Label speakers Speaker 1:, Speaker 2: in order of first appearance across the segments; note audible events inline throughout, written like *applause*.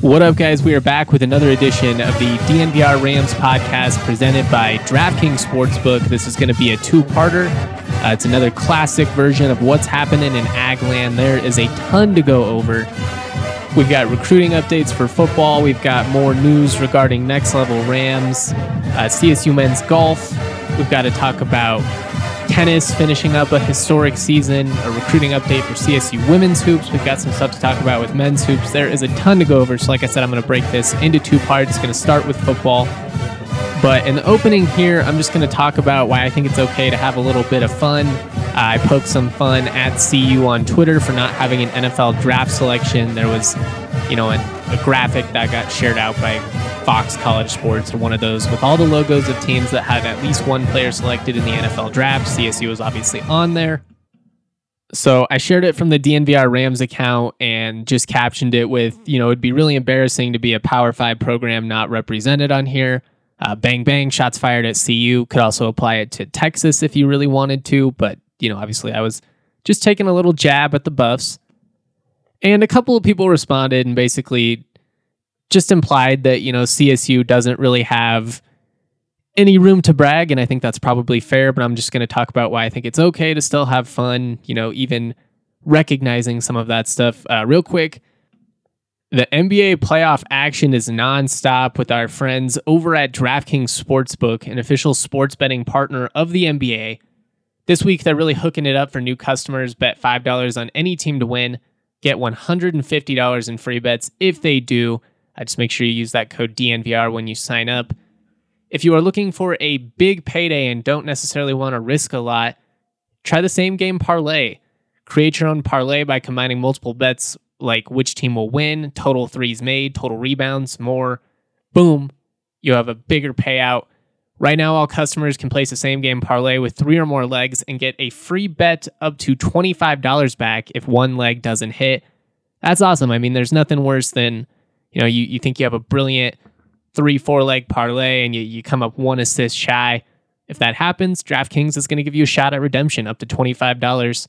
Speaker 1: What up, guys? We are back with another edition of the DNVR Rams podcast presented by DraftKings Sportsbook. This is going to be a two parter. Uh, it's another classic version of what's happening in Agland. There is a ton to go over. We've got recruiting updates for football. We've got more news regarding next level Rams, uh, CSU men's golf. We've got to talk about tennis finishing up a historic season, a recruiting update for CSU women's hoops. We've got some stuff to talk about with men's hoops. There is a ton to go over. So, like I said, I'm going to break this into two parts. Going to start with football. But in the opening here, I'm just going to talk about why I think it's okay to have a little bit of fun. Uh, I poked some fun at CU on Twitter for not having an NFL draft selection. There was, you know, a, a graphic that got shared out by Fox College Sports or one of those with all the logos of teams that have at least one player selected in the NFL draft. CSU was obviously on there. So I shared it from the DNVR Rams account and just captioned it with, you know, it'd be really embarrassing to be a Power Five program not represented on here. Uh, bang bang, shots fired at CU. Could also apply it to Texas if you really wanted to, but you know, obviously I was just taking a little jab at the Buffs. And a couple of people responded and basically just implied that, you know, CSU doesn't really have any room to brag. And I think that's probably fair, but I'm just going to talk about why I think it's okay to still have fun, you know, even recognizing some of that stuff. Uh, real quick, the NBA playoff action is nonstop with our friends over at DraftKings Sportsbook, an official sports betting partner of the NBA. This week, they're really hooking it up for new customers. Bet $5 on any team to win. Get $150 in free bets if they do. I just make sure you use that code DNVR when you sign up. If you are looking for a big payday and don't necessarily want to risk a lot, try the same game parlay. Create your own parlay by combining multiple bets like which team will win, total threes made, total rebounds, more. Boom, you have a bigger payout. Right now, all customers can place a same game parlay with three or more legs and get a free bet up to $25 back if one leg doesn't hit. That's awesome. I mean, there's nothing worse than, you know, you, you think you have a brilliant three, four leg parlay and you, you come up one assist shy. If that happens, DraftKings is going to give you a shot at redemption up to $25.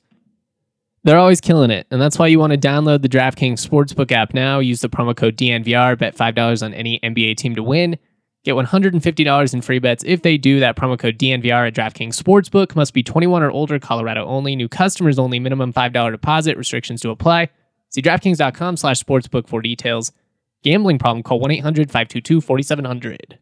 Speaker 1: They're always killing it. And that's why you want to download the DraftKings Sportsbook app now. Use the promo code DNVR, bet $5 on any NBA team to win. Get $150 in free bets if they do. That promo code DNVR at DraftKings Sportsbook must be 21 or older, Colorado only. New customers only. Minimum $5 deposit. Restrictions to apply. See DraftKings.com slash sportsbook for details. Gambling problem, call 1-800-522-4700.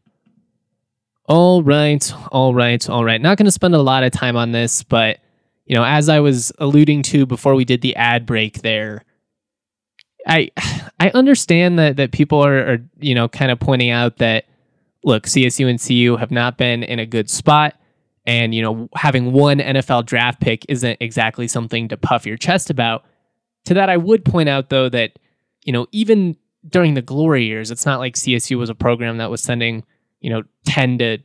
Speaker 1: All right, all right, all right. Not going to spend a lot of time on this, but you know, as I was alluding to before we did the ad break there, I *sighs* I understand that that people are, are you know kind of pointing out that look, CSU and CU have not been in a good spot, and you know having one NFL draft pick isn't exactly something to puff your chest about. To that, I would point out though that you know even during the glory years, it's not like CSU was a program that was sending you know ten to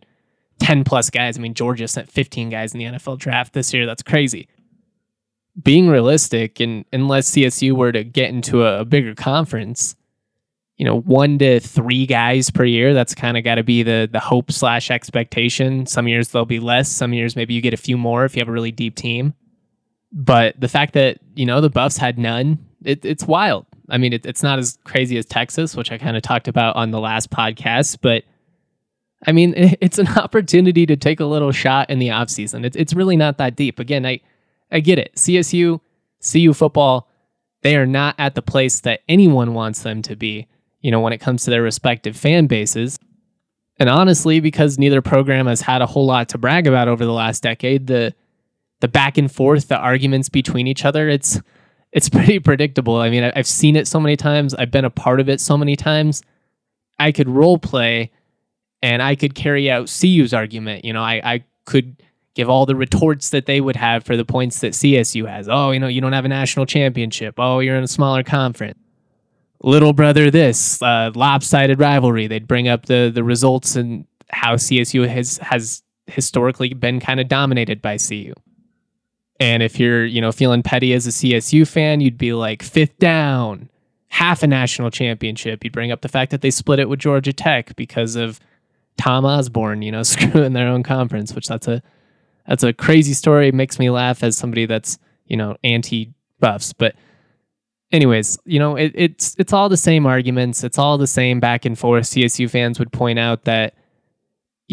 Speaker 1: 10 plus guys. I mean, Georgia sent 15 guys in the NFL draft this year. That's crazy. Being realistic, and unless CSU were to get into a, a bigger conference, you know, one to three guys per year. That's kind of got to be the the hope slash expectation. Some years there'll be less. Some years maybe you get a few more if you have a really deep team. But the fact that you know the Buffs had none, it, it's wild. I mean, it, it's not as crazy as Texas, which I kind of talked about on the last podcast, but I mean, *laughs* it's an opportunity to take a little shot in the offseason. It's, it's really not that deep. Again, I, I get it. CSU, CU football, they are not at the place that anyone wants them to be, you know, when it comes to their respective fan bases. And honestly, because neither program has had a whole lot to brag about over the last decade, the the back and forth, the arguments between each other, it's it's *laughs* pretty predictable. I mean, I've seen it so many times. I've been a part of it so many times. I could role play and I could carry out CU's argument. You know, I, I could give all the retorts that they would have for the points that CSU has. Oh, you know, you don't have a national championship. Oh, you're in a smaller conference. Little brother, this uh, lopsided rivalry. They'd bring up the the results and how CSU has has historically been kind of dominated by CU. And if you're, you know, feeling petty as a CSU fan, you'd be like fifth down, half a national championship. You'd bring up the fact that they split it with Georgia Tech because of Tom Osborne, you know, *laughs* screwing their own conference, which that's a that's a crazy story. It makes me laugh as somebody that's, you know, anti buffs. But anyways, you know, it, it's it's all the same arguments. It's all the same back and forth. CSU fans would point out that,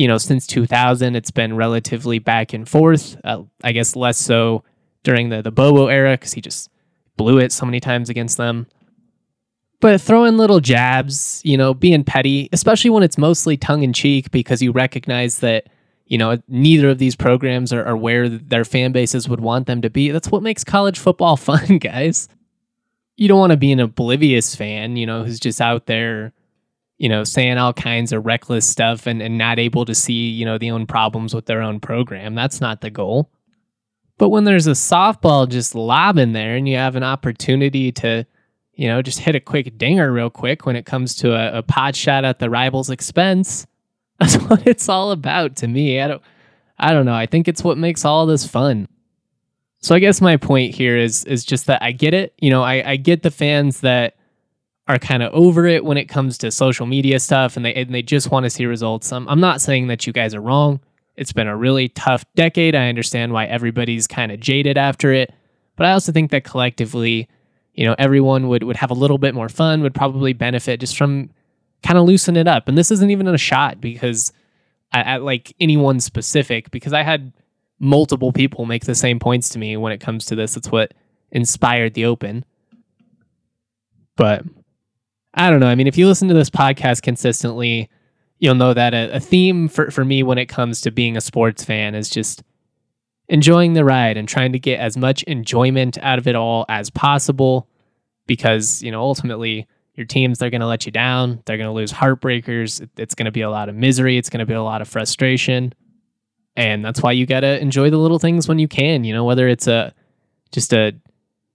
Speaker 1: you know, since 2000, it's been relatively back and forth. Uh, I guess less so during the the Bobo era because he just blew it so many times against them. But throwing little jabs, you know, being petty, especially when it's mostly tongue in cheek because you recognize that you know, neither of these programs are, are where their fan bases would want them to be. That's what makes college football *laughs* fun, guys. You don't want to be an oblivious fan, you know, who's just out there, you know, saying all kinds of reckless stuff and, and not able to see, you know, the own problems with their own program. That's not the goal. But when there's a softball just lobbing there and you have an opportunity to, you know, just hit a quick dinger real quick when it comes to a, a pot shot at the rival's expense, *laughs* that's what it's all about to me. I don't I don't know. I think it's what makes all this fun. So I guess my point here is is just that I get it. You know, I, I get the fans that are kind of over it when it comes to social media stuff and they and they just want to see results. I'm, I'm not saying that you guys are wrong. It's been a really tough decade. I understand why everybody's kind of jaded after it. But I also think that collectively, you know, everyone would, would have a little bit more fun, would probably benefit just from kind of loosen it up. And this isn't even a shot because at, like anyone specific, because I had multiple people make the same points to me when it comes to this. It's what inspired the open. But I don't know. I mean, if you listen to this podcast consistently, you'll know that a, a, theme for, for me when it comes to being a sports fan is just enjoying the ride and trying to get as much enjoyment out of it all as possible because, you know, ultimately your teams they're going to let you down. They're going to lose heartbreakers. It's going to be a lot of misery. It's going to be a lot of frustration. And that's why you got to enjoy the little things when you can you know whether it's a just a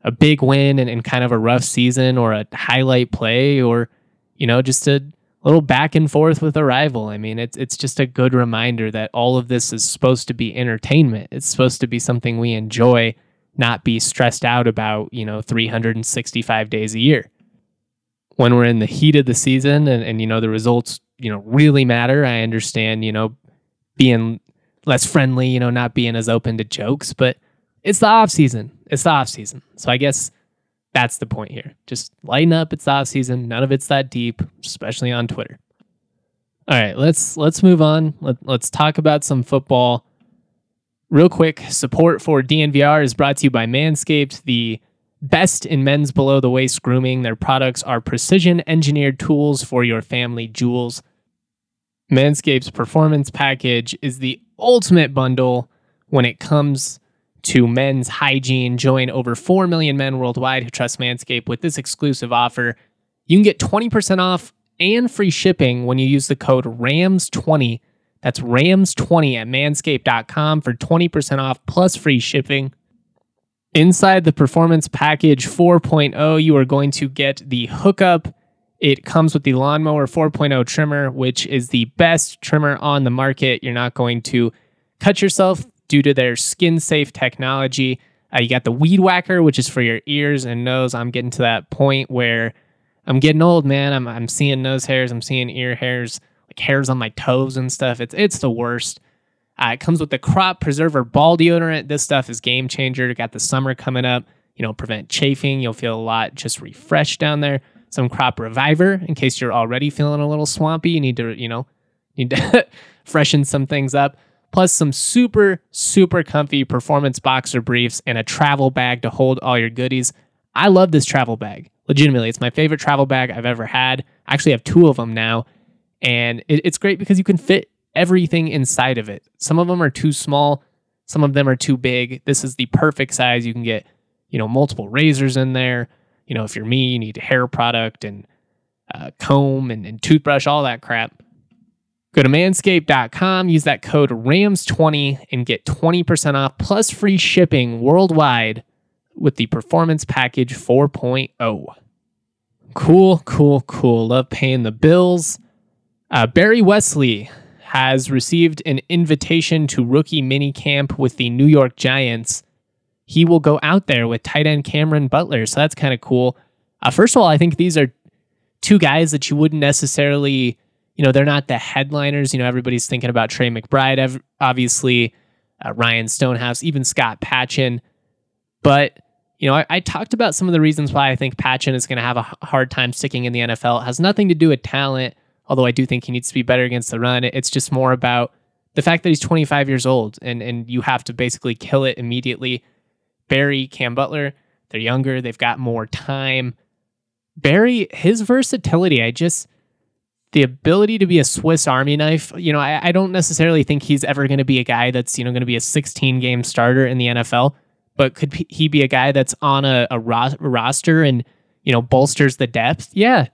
Speaker 1: a big win and, and kind of a rough season or a highlight play or you know just a little back and forth with a rival. I mean it's it's just a good reminder that all of this is supposed to be entertainment. It's supposed to be something we enjoy not be stressed out about you know 365 days a year. When we're in the heat of the season and, and you know the results you know really matter i understand you know being less friendly you know not being as open to jokes but it's the off season it's the off season. So i guess that's the point here. Just lighten up. It's the off season. None of it's that deep especially on twitter. All right let's let's move on. Let, let's talk about some football. Real quick support for dnvr is brought to you by manscaped the Best in men's below the waist grooming, their products are precision engineered tools for your family jewels. Manscaped's performance package is the ultimate bundle when it comes to men's hygiene. Join over 4 million men worldwide who trust Manscaped with this exclusive offer. You can get 20% off and free shipping when you use the code RAMS20. That's RAMS20 at manscaped.com for 20% off plus free shipping. Inside the Performance Package 4.0, you are going to get the hookup. It comes with the Lawnmower 4.0 trimmer, which is the best trimmer on the market. You're not going to cut yourself due to their skin safe technology. Uh, you got the Weed Whacker, which is for your ears and nose. I'm getting to that point where I'm getting old, man. I'm, I'm seeing nose hairs, I'm seeing ear hairs, like hairs on my toes and stuff. It's, it's the worst. Uh, it comes with the Crop Preserver Ball Deodorant. This stuff is game changer. Got the summer coming up. You know, prevent chafing. You'll feel a lot just refreshed down there. Some Crop Reviver in case you're already feeling a little swampy. You need to, you know, need to *laughs* freshen some things up. Plus some super super comfy performance boxer briefs and a travel bag to hold all your goodies. I love this travel bag. Legitimately, it's my favorite travel bag I've ever had. I actually have two of them now And it's great because you can fit everything inside of it. Some of them are too small, some of them are too big. This is the perfect size. You can get, you know, multiple razors in there. You know, if you're me, you need hair product and uh, comb and, and toothbrush, all that crap. Go to manscaped.com, use that code RAMS20 and get 20% off plus free shipping worldwide with the Performance Package 4.0. Cool, cool, cool. Love paying the bills. Uh, Barry Wesley has received an invitation to rookie mini camp with the New York Giants. He will go out there with tight end Cameron Butler, so that's kind of cool. Uh, first of all, I think these are two guys that you wouldn't necessarily, you know, they're not the headliners. You know, everybody's thinking about Trey McBride, obviously, uh, Ryan Stonehouse, even Scott Patchan. But, you know, I, I, talked about some of the reasons why I think Patchan is going to have a hard time sticking in the NFL. It has nothing to do with talent, although I do think he needs to be better against the run. It's just more about the fact that he's 25 years old and, and you have to basically kill it immediately. Barry, Cam Butler, they're younger, they've got more time. Barry, his versatility, I just the ability to be a Swiss Army knife. You know, I, I don't necessarily think he's ever going to be a guy that's you know going to be a 16 game starter in the NFL, but could he be a guy that's on a, a ro- roster and you know bolsters the depth? Yeah,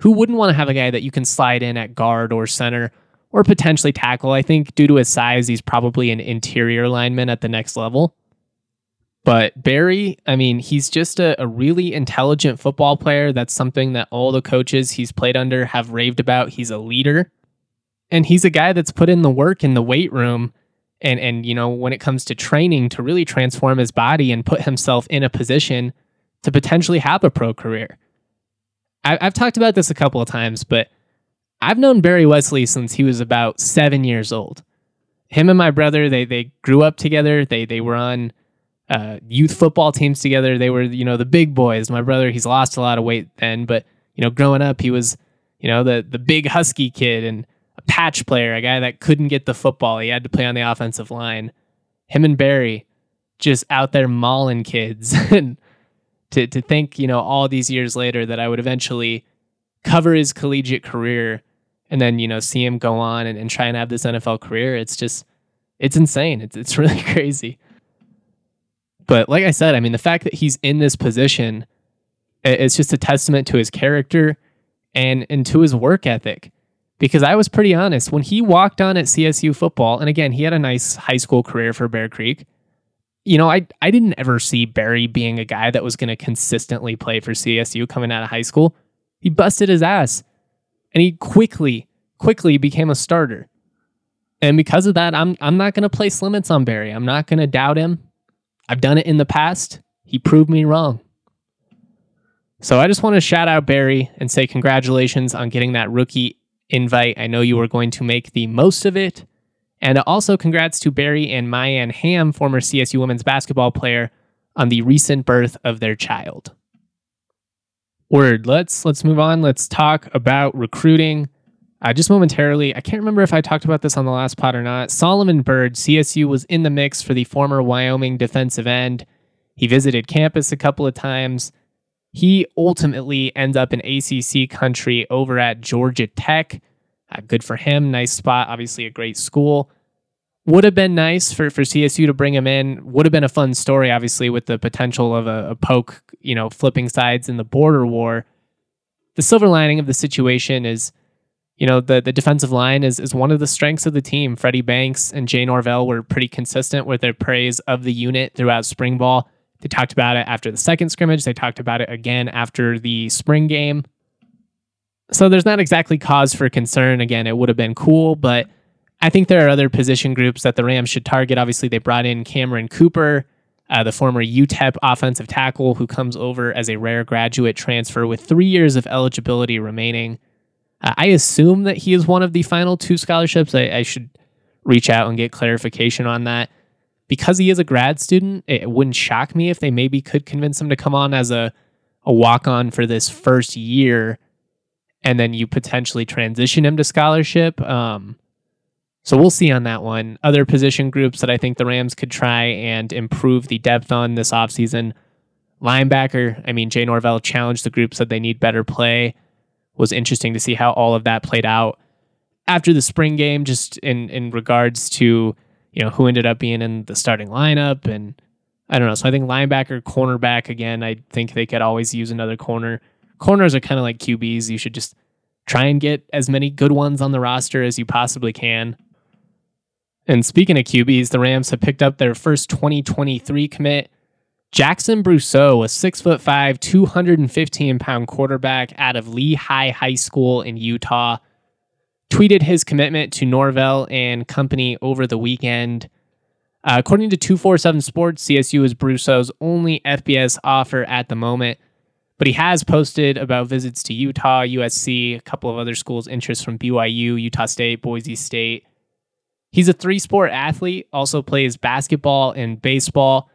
Speaker 1: who wouldn't want to have a guy that you can slide in at guard or center or potentially tackle? I think due to his size, he's probably an interior lineman at the next level. But Barry, I mean, he's just a, a, really intelligent football player. That's something that all the coaches he's played under have raved about. He's a leader. And he's a guy that's put in the work in the weight room and and you know, when it comes to training to really transform his body and put himself in a position to potentially have a pro career. I, I've talked about this a couple of times, but I've known Barry Wesley since he was about seven years old. Him and my brother, they they grew up together. They they were on uh, youth football teams together. They were, you know, the big boys. My brother, he's lost a lot of weight then, but you know, growing up, he was, you know, the the big husky kid and a patch player, a guy that couldn't get the football. He had to play on the offensive line. Him and Barry, just out there mauling kids, *laughs* and to to think, you know, all these years later that I would eventually cover his collegiate career and then you know see him go on and, and try and have this NFL career. It's just it's insane. It's it's *laughs* really crazy. But like I said, I mean, the fact that he's in this position, it's just a testament to his character and and to his work ethic. Because I was pretty honest when he walked on at CSU football, and again, he had a nice high school career for Bear Creek. You know, I I didn't ever see Barry being a guy that was going to consistently play for CSU coming out of high school. He busted his ass, and he quickly quickly became a starter. And because of that, I'm I'm not going to place limits on Barry. I'm not going to doubt him. I've done it in the past. He proved me wrong. So I just want to shout out Barry and say congratulations on getting that rookie invite. I know you were going to make the most of it. And also congrats to Barry and Mayan Ham, former CSU women's basketball player, on the recent birth of their child. Word. Let's let's move on. Let's talk about recruiting. Uh, just momentarily, I can't remember if I talked about this on the last pod or not. Solomon Byrd, CSU was in the mix for the former Wyoming defensive end. He visited campus a couple of times. He ultimately ends up in ACC country over at Georgia Tech. Uh, good for him. Nice spot. Obviously, a great school. Would have been nice for, for CSU to bring him in. Would have been a fun story, obviously, with the potential of a, a poke, you know, flipping sides in the border war. The silver lining of the situation is you know, the, the defensive line is, is one of the strengths of the team. Freddie Banks and Jay Norvell were pretty consistent with their praise of the unit throughout spring ball. They talked about it after the second scrimmage. They talked about it again after the spring game. So there's not exactly cause for concern. Again, it would have been cool, but I think there are other position groups that the Rams should target. Obviously, they brought in Cameron Cooper, uh, the former UTEP offensive tackle, who comes over as a rare graduate transfer with three years of eligibility remaining. I assume that he is one of the final two scholarships. I, I, should reach out and get clarification on that. Because he is a grad student, it wouldn't shock me if they maybe could convince him to come on as a, a walk on for this first year and then you potentially transition him to scholarship. Um, so we'll see on that one. Other position groups that I think the Rams could try and improve the depth on this offseason. Linebacker, I mean, Jay Norvell challenged the group, said they need better play was interesting to see how all of that played out. after the spring game, just in in regards to you know who ended up being in the starting lineup, and I don't know. So I think linebacker, cornerback again. I think they could always use another corner. Corners are kind of like QBs. You should just try and get as many good ones on the roster as you possibly can. And speaking of QBs, the Rams have picked up their first 2023 commit. Jackson Brousseau, a six foot five, 215 pound quarterback out of Lehi High School in Utah, tweeted his commitment to Norvell and company over the weekend. Uh, according to 247 Sports, CSU is Brousseau's only FBS offer at the moment, but he has posted about visits to Utah, USC, a couple of other schools' interest from BYU, Utah State, Boise State. He's a three sport athlete, also plays basketball and baseball.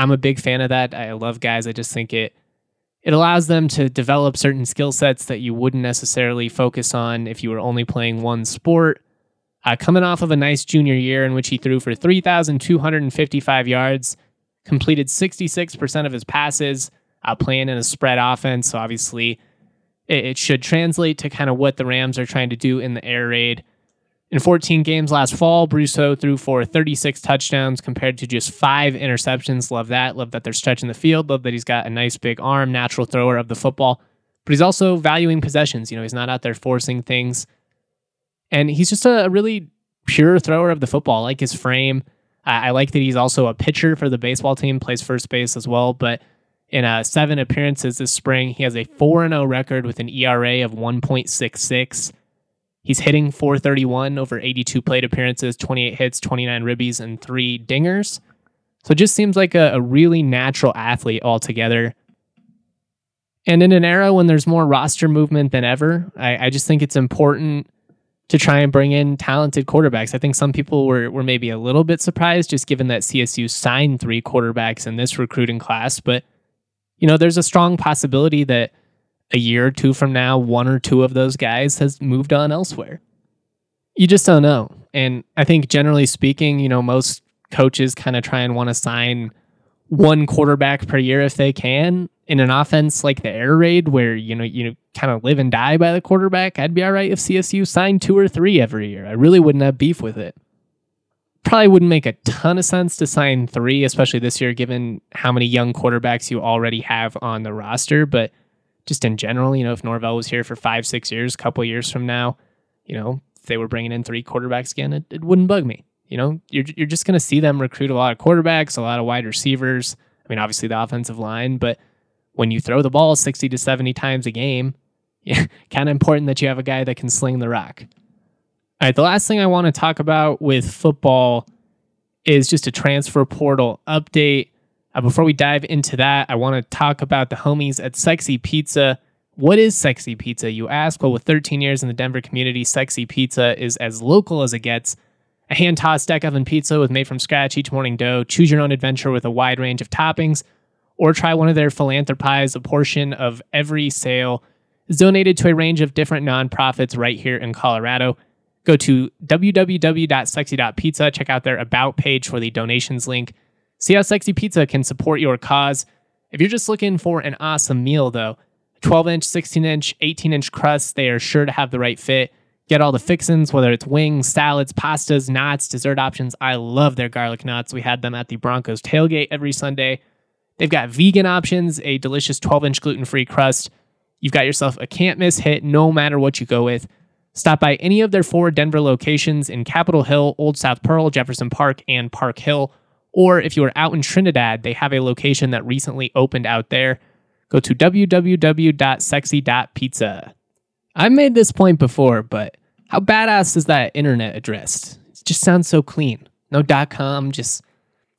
Speaker 1: I'm a big fan of that. I love guys. I just think it it allows them to develop certain skill sets that you wouldn't necessarily focus on if you were only playing one sport. Uh, coming off of a nice junior year in which he threw for 3,255 yards, completed 66% of his passes, uh, playing in a spread offense. So obviously, it, it should translate to kind of what the Rams are trying to do in the air raid. In 14 games last fall, Brousseau threw for 36 touchdowns compared to just five interceptions. Love that. Love that they're stretching the field. Love that he's got a nice big arm, natural thrower of the football. But he's also valuing possessions. You know, he's not out there forcing things. And he's just a, really pure thrower of the football. I like his frame. I, I like that he's also a pitcher for the baseball team, plays first base as well. But in uh, seven appearances this spring, he has a 4 0 record with an ERA of 1.66. He's hitting 431 over 82 plate appearances, 28 hits, 29 ribbies, and three dingers. So it just seems like a, a really natural athlete altogether. And in an era when there's more roster movement than ever, I, I, just think it's important to try and bring in talented quarterbacks. I think some people were, were maybe a little bit surprised just given that CSU signed three quarterbacks in this recruiting class. But, you know, there's a strong possibility that a year or two from now, one or two of those guys has moved on elsewhere. You just don't know. And I think generally speaking, you know, most coaches kind of try and want to sign one quarterback per year if they can. In an offense like the air raid, where you know you kind of live and die by the quarterback, I'd be all right if CSU signed two or three every year. I really wouldn't have beef with it. Probably wouldn't make a ton of sense to sign three, especially this year, given how many young quarterbacks you already have on the roster. But just in general, you know, if Norvell was here for five, six years, a couple years from now, you know, if they were bringing in three quarterbacks again, it, it wouldn't bug me. You know, you're, you're just going to see them recruit a lot of quarterbacks, a lot of wide receivers. I mean, obviously the offensive line, but when you throw the ball 60 to 70 times a game, *laughs* yeah, kind of important that you have a guy that can sling the rock. All right, the last thing I want to talk about with football is just a transfer portal update. Uh, before we dive into that, I want to talk about the homies at Sexy Pizza. What is Sexy Pizza, you ask? Well, with 13 years in the Denver community, Sexy Pizza is as local as it gets. A hand tossed deck oven pizza with made from scratch each morning dough. Choose your own adventure with a wide range of toppings, or try one of their philanthropies. A portion of every sale is donated to a range of different nonprofits right here in Colorado. Go to www.sexy.pizza, check out their About page for the donations link. See how Sexy Pizza can support your cause. If you're just looking for an awesome meal, though, 12 inch, 16 inch, 18 inch crusts, they are sure to have the right fit. Get all the fixins, whether it's wings, salads, pastas, knots, dessert options. I love their garlic knots. We had them at the Broncos tailgate every Sunday. They've got vegan options, a delicious 12 inch gluten free crust. You've got yourself a can't miss hit no matter what you go with. Stop by any of their four Denver locations in Capitol Hill, Old South Pearl, Jefferson Park, and Park Hill. Or if you are out in Trinidad, they have a location that recently opened out there. Go to www.sexy.pizza. I've made this point before, but how badass is that internet address? It just sounds so clean. No .com, just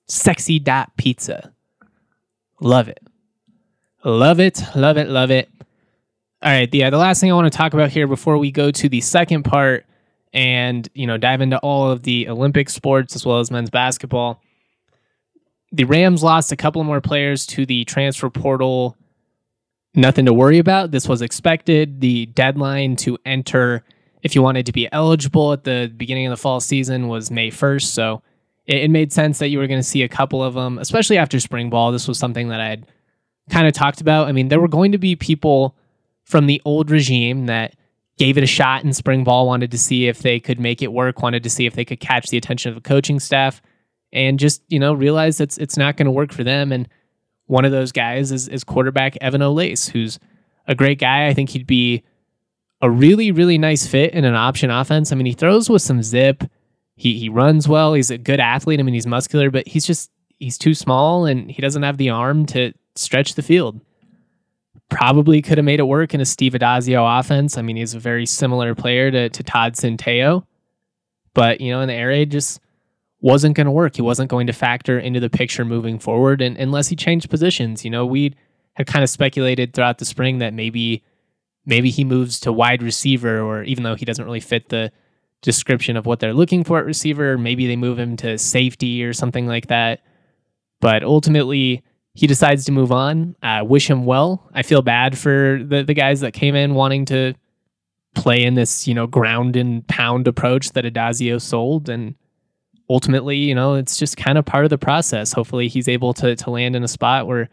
Speaker 1: sexy.pizza. Love it. Love it, love it, love it. All right, yeah, the last thing I want to talk about here before we go to the second part and, you know, dive into all of the Olympic sports as well as men's basketball the Rams lost a couple more players to the transfer portal. Nothing to worry about. This was expected. The deadline to enter, if you wanted to be eligible at the beginning of the fall season, was May 1st. So it, it made sense that you were going to see a couple of them, especially after spring ball. This was something that I had kind of talked about. I mean, there were going to be people from the old regime that gave it a shot in spring ball, wanted to see if they could make it work, wanted to see if they could catch the attention of the coaching staff, and just, you know, realized it's it's not going to work for them. And one of those guys is, is quarterback Evan Olace, who's a great guy. I think he'd be a really, really nice fit in an option offense. I mean, he throws with some zip. He he runs well. He's a good athlete. I mean, he's muscular, but he's just he's too small and he doesn't have the arm to stretch the field. Probably could have made it work in a Steve Addazio offense. I mean, he's a very similar player to, to Todd Centeio. But, you know, in the air raid just wasn't going to work. He wasn't going to factor into the picture moving forward and, unless he changed positions. You know, we had kind of speculated throughout the spring that maybe maybe he moves to wide receiver, or even though he doesn't really fit the description of what they're looking for at receiver, maybe they move him to safety or something like that. But ultimately, he decides to move on. Uh, wish him well. I feel bad for the, the guys that came in wanting to play in this, you know, ground and pound approach that Addazio sold. And ultimately, you know, it's just kind of part of the process. Hopefully he's able to to land in a spot where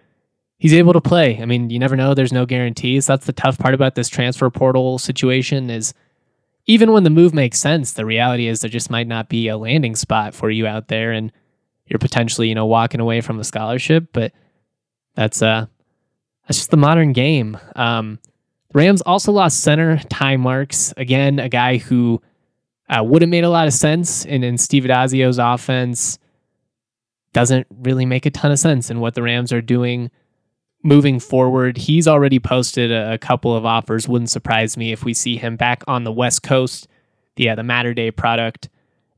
Speaker 1: he's able to play. I mean, you never know. There's no guarantees. That's the tough part about this transfer portal situation is even when the move makes sense, the reality is there just might not be a landing spot for you out there and you're potentially, you know, walking away from a scholarship, but that's uh that's just the modern game. Um the Rams also lost center Ty Marks, again, a guy who uh, would have made a lot of sense And in Steve Addazio's offense. Doesn't really make a ton of sense in what the Rams are doing moving forward. He's already posted a, a, couple of offers. Wouldn't surprise me if we see him back on the West Coast. Yeah, the Mater Dei product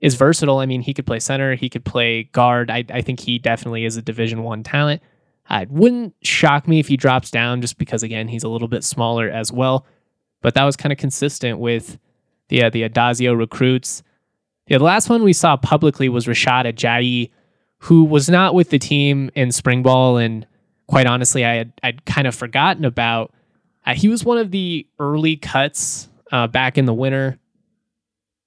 Speaker 1: is versatile. I mean, he could play center, he could play guard. I, I think he definitely is a Division One talent. Uh, it wouldn't shock me if he drops down, just because again he's a little bit smaller as well. But that was kind of consistent with the uh, the Addazio recruits. Yeah, the last one we saw publicly was Rashad Ajayi, who was not with the team in spring ball and quite honestly, I had I'd kind of forgotten about. Uh, he was one of the early cuts uh, back in the winter,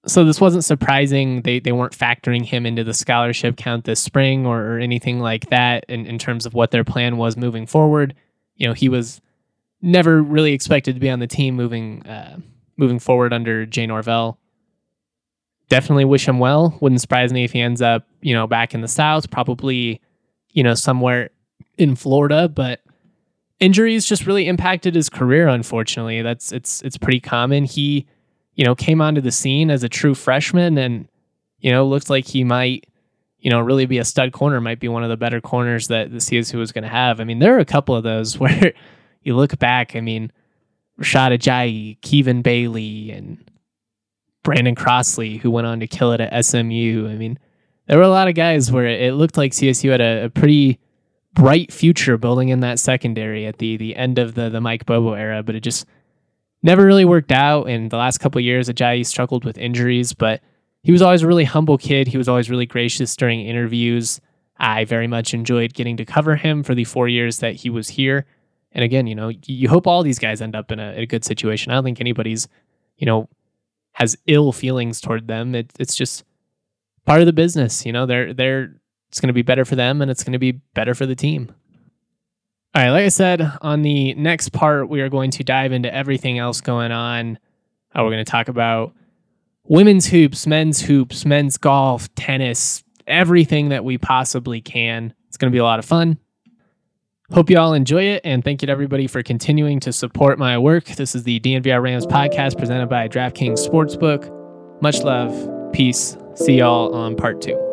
Speaker 1: so this wasn't surprising. They they weren't factoring him into the scholarship count this spring or, or anything like that in, in terms of what their plan was moving forward. You know, he was never really expected to be on the team moving uh, moving forward under Jay Norvell. Definitely wish him well. Wouldn't surprise me if he ends up, you know, back in the South, probably, you know, somewhere in Florida, but injuries just really impacted his career. Unfortunately, that's it's it's pretty common. He, you know, came onto the scene as a true freshman, and you know, looked like he might, you know, really be a stud corner. Might be one of the better corners that the CSU was going to have. I mean, there are a couple of those *laughs* where you look back. I mean, Rashad Ajayi, Kevin Bailey, and Brandon Crossley, who went on to kill it at SMU. I mean, there were a lot of guys where it looked like CSU had a, a pretty bright future building in that secondary at the the end of the the Mike Bobo era, but it just never really worked out. And the last couple years, Ajayi struggled with injuries, but he was always a really humble kid. He was always really gracious during interviews. I very much enjoyed getting to cover him for the four years that he was here. And again, you know, you hope all these guys end up in a, a good situation. I don't think anybody's, you know, has ill feelings toward them. It, it's just part of the business. You know, they're they're it's going to be better for them and it's going to be better for the team. All right, like I said, on the next part, we are going to dive into everything else going on. We're going to talk about women's hoops, men's hoops, men's golf, tennis, everything that we possibly can. It's going to be a lot of fun. Hope you all enjoy it, and thank you to everybody for continuing to support my work. This is the DNVR Rams podcast presented by DraftKings Sportsbook. Much love, peace. See y'all on part two.